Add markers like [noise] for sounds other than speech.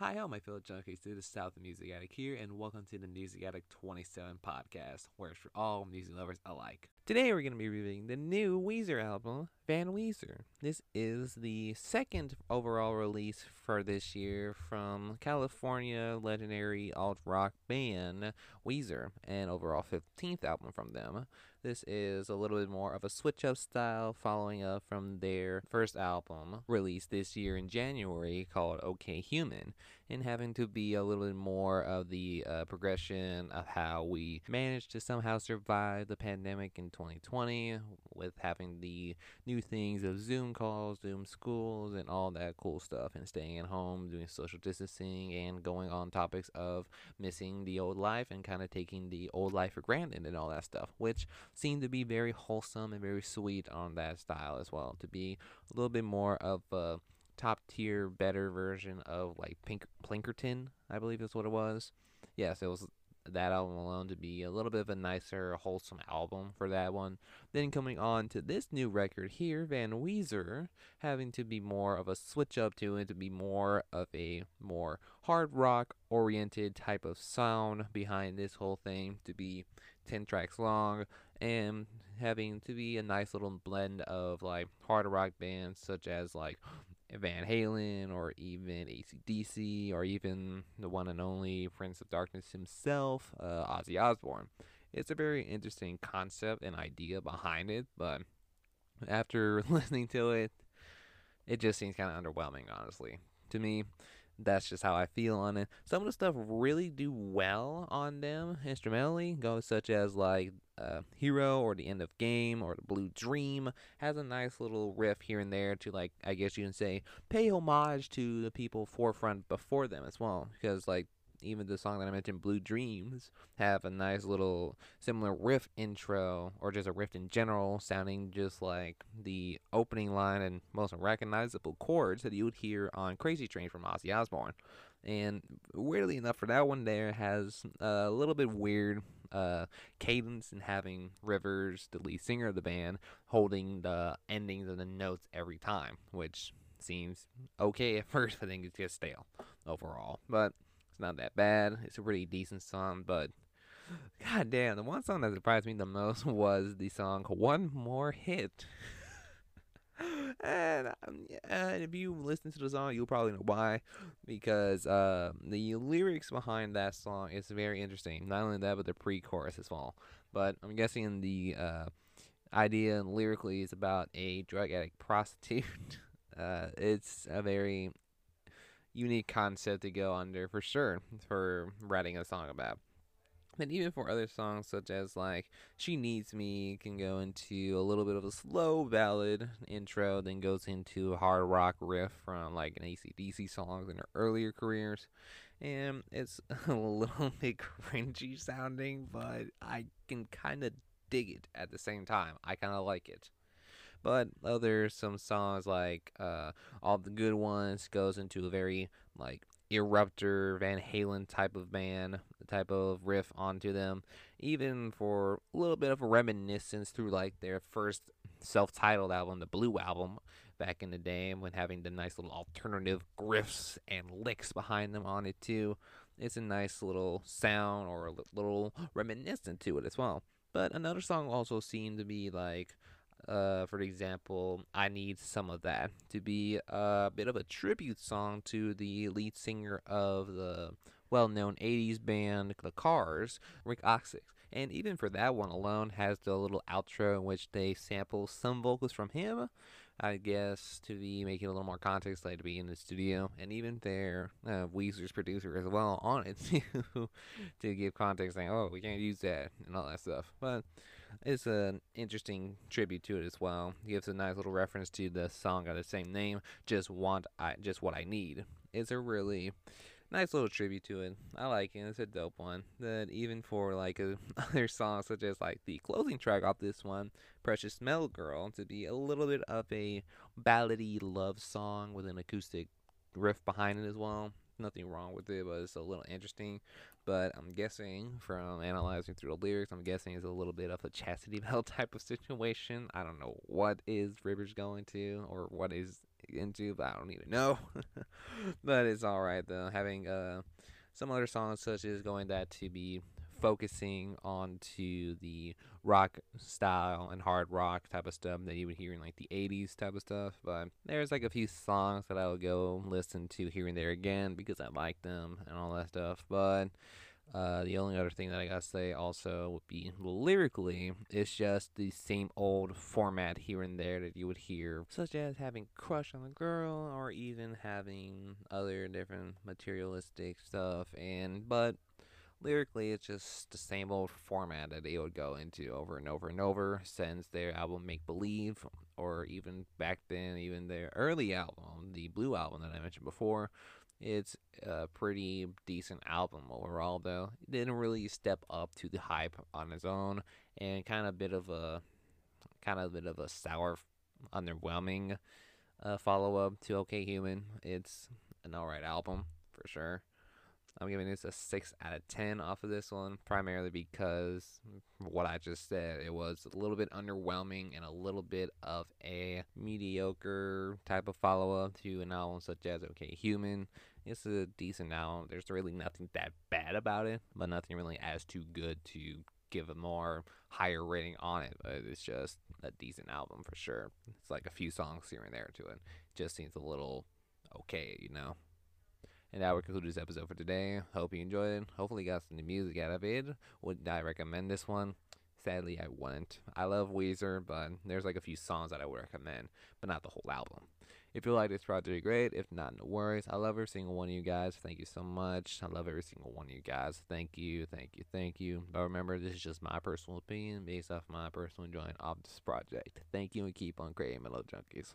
Hi, all my fellow junkies. This the South of Music Addict here, and welcome to the Music Addict 27 podcast, where it's for all music lovers alike. Today, we're going to be reviewing the new Weezer album, Van Weezer. This is the second overall release for this year from California legendary alt rock band Weezer, and overall 15th album from them. This is a little bit more of a switch up style, following up from their first album released this year in January called OK Human, and having to be a little bit more of the uh, progression of how we managed to somehow survive the pandemic in 2020 with having the new things of Zoom calls, Zoom schools, and all that cool stuff, and staying at home, doing social distancing, and going on topics of missing the old life and kind of taking the old life for granted and all that stuff, which seemed to be very wholesome and very sweet on that style as well. To be a little bit more of a top tier, better version of like Pink Plinkerton, I believe is what it was. Yes, it was that album alone to be a little bit of a nicer, wholesome album for that one. Then coming on to this new record here, Van Weezer, having to be more of a switch up to it, to be more of a more hard rock oriented type of sound behind this whole thing, to be 10 tracks long, and having to be a nice little blend of like hard rock bands such as like Van Halen or even ACDC or even the one and only Prince of Darkness himself, uh, Ozzy Osbourne. It's a very interesting concept and idea behind it, but after [laughs] listening to it, it just seems kind of underwhelming, honestly. To me, that's just how I feel on it. Some of the stuff really do well on them instrumentally, goes such as like uh, Hero or the End of Game or the Blue Dream has a nice little riff here and there to like I guess you can say pay homage to the people forefront before them as well because like even the song that I mentioned, Blue Dreams, have a nice little similar riff intro, or just a riff in general, sounding just like the opening line and most recognizable chords that you would hear on Crazy Train from Ozzy Osbourne. And weirdly enough, for that one, there has a little bit weird uh, cadence and having Rivers, the lead singer of the band, holding the endings of the notes every time, which seems okay at [laughs] first, but then it gets stale overall. But not that bad. It's a pretty decent song, but god damn, the one song that surprised me the most [laughs] was the song One More Hit. [laughs] and um, yeah, if you listen to the song, you'll probably know why. Because uh, the lyrics behind that song is very interesting. Not only that, but the pre-chorus as well. But I'm guessing the uh, idea lyrically is about a drug addict prostitute. [laughs] Uh, it's a very unique concept to go under for sure for writing a song about. And even for other songs such as like She Needs Me can go into a little bit of a slow ballad intro, then goes into a hard rock riff from like an ACDC songs in her earlier careers. And it's [laughs] a little [laughs] bit cringy sounding, but I can kind of dig it at the same time. I kind of like it. But other some songs like uh, all the good ones goes into a very like eruptor Van Halen type of band, type of riff onto them. Even for a little bit of a reminiscence through like their first self-titled album, the Blue album, back in the day, when having the nice little alternative riffs and licks behind them on it too. It's a nice little sound or a little reminiscent to it as well. But another song also seemed to be like uh, for example, I Need Some of That to be a bit of a tribute song to the lead singer of the well known 80s band The Cars, Ric Ocasek. And even for that one alone, has the little outro in which they sample some vocals from him. I guess to be making a little more context, like to be in the studio, and even their uh, Weezer's producer as well on it [laughs] to to give context, saying, "Oh, we can't use that" and all that stuff. But it's an interesting tribute to it as well. Gives a nice little reference to the song of the same name, "Just Want I Just What I Need." It's a really nice little tribute to it. I like it. It's a dope one. That even for like a, [laughs] other songs such as like the closing track off this one, "Precious Metal Girl," to be a little bit of a ballady love song with an acoustic riff behind it as well. Nothing wrong with it, but it's a little interesting. But I'm guessing from analyzing through the lyrics, I'm guessing it's a little bit of a chastity belt [laughs] type of situation. I don't know what is Rivers going to or what is into, but I don't even know. [laughs] but it's all right though. Having uh some other songs such as going that to be focusing onto the rock style and hard rock type of stuff that you would hear in like the 80s type of stuff. But there's like a few songs that I will go listen to here and there again because I like them and all that stuff. But uh, the only other thing that I gotta say also would be lyrically, it's just the same old format here and there that you would hear, such as having crush on a girl or even having other different materialistic stuff. And but lyrically, it's just the same old format that they would go into over and over and over since their album Make Believe, or even back then, even their early album, the Blue album that I mentioned before it's a pretty decent album overall, though. It didn't really step up to the hype on its own, and kind of a bit of a kind of a bit of a sour, underwhelming uh, follow up to OK Human. It's an alright album for sure. I'm giving this a 6 out of 10 off of this one, primarily because what I just said. It was a little bit underwhelming and a little bit of a mediocre type of follow up to an album such as OK Human. It's a decent album. There's really nothing that bad about it, but nothing really as too good to give a more higher rating on it. But it's just a decent album for sure. It's like a few songs here and there to it. just seems a little okay, you know. And that will conclude this episode for today. Hope you enjoyed it. Hopefully, you got some new music out of it. Would I recommend this one? Sadly, I wouldn't. I love Weezer, but there's like a few songs that I would recommend, but not the whole album. If you like this project, great. If not, no worries. I love every single one of you guys. Thank you so much. I love every single one of you guys. Thank you, thank you, thank you. But remember, this is just my personal opinion based off my personal enjoyment of this project. Thank you and keep on creating Mellow Junkies.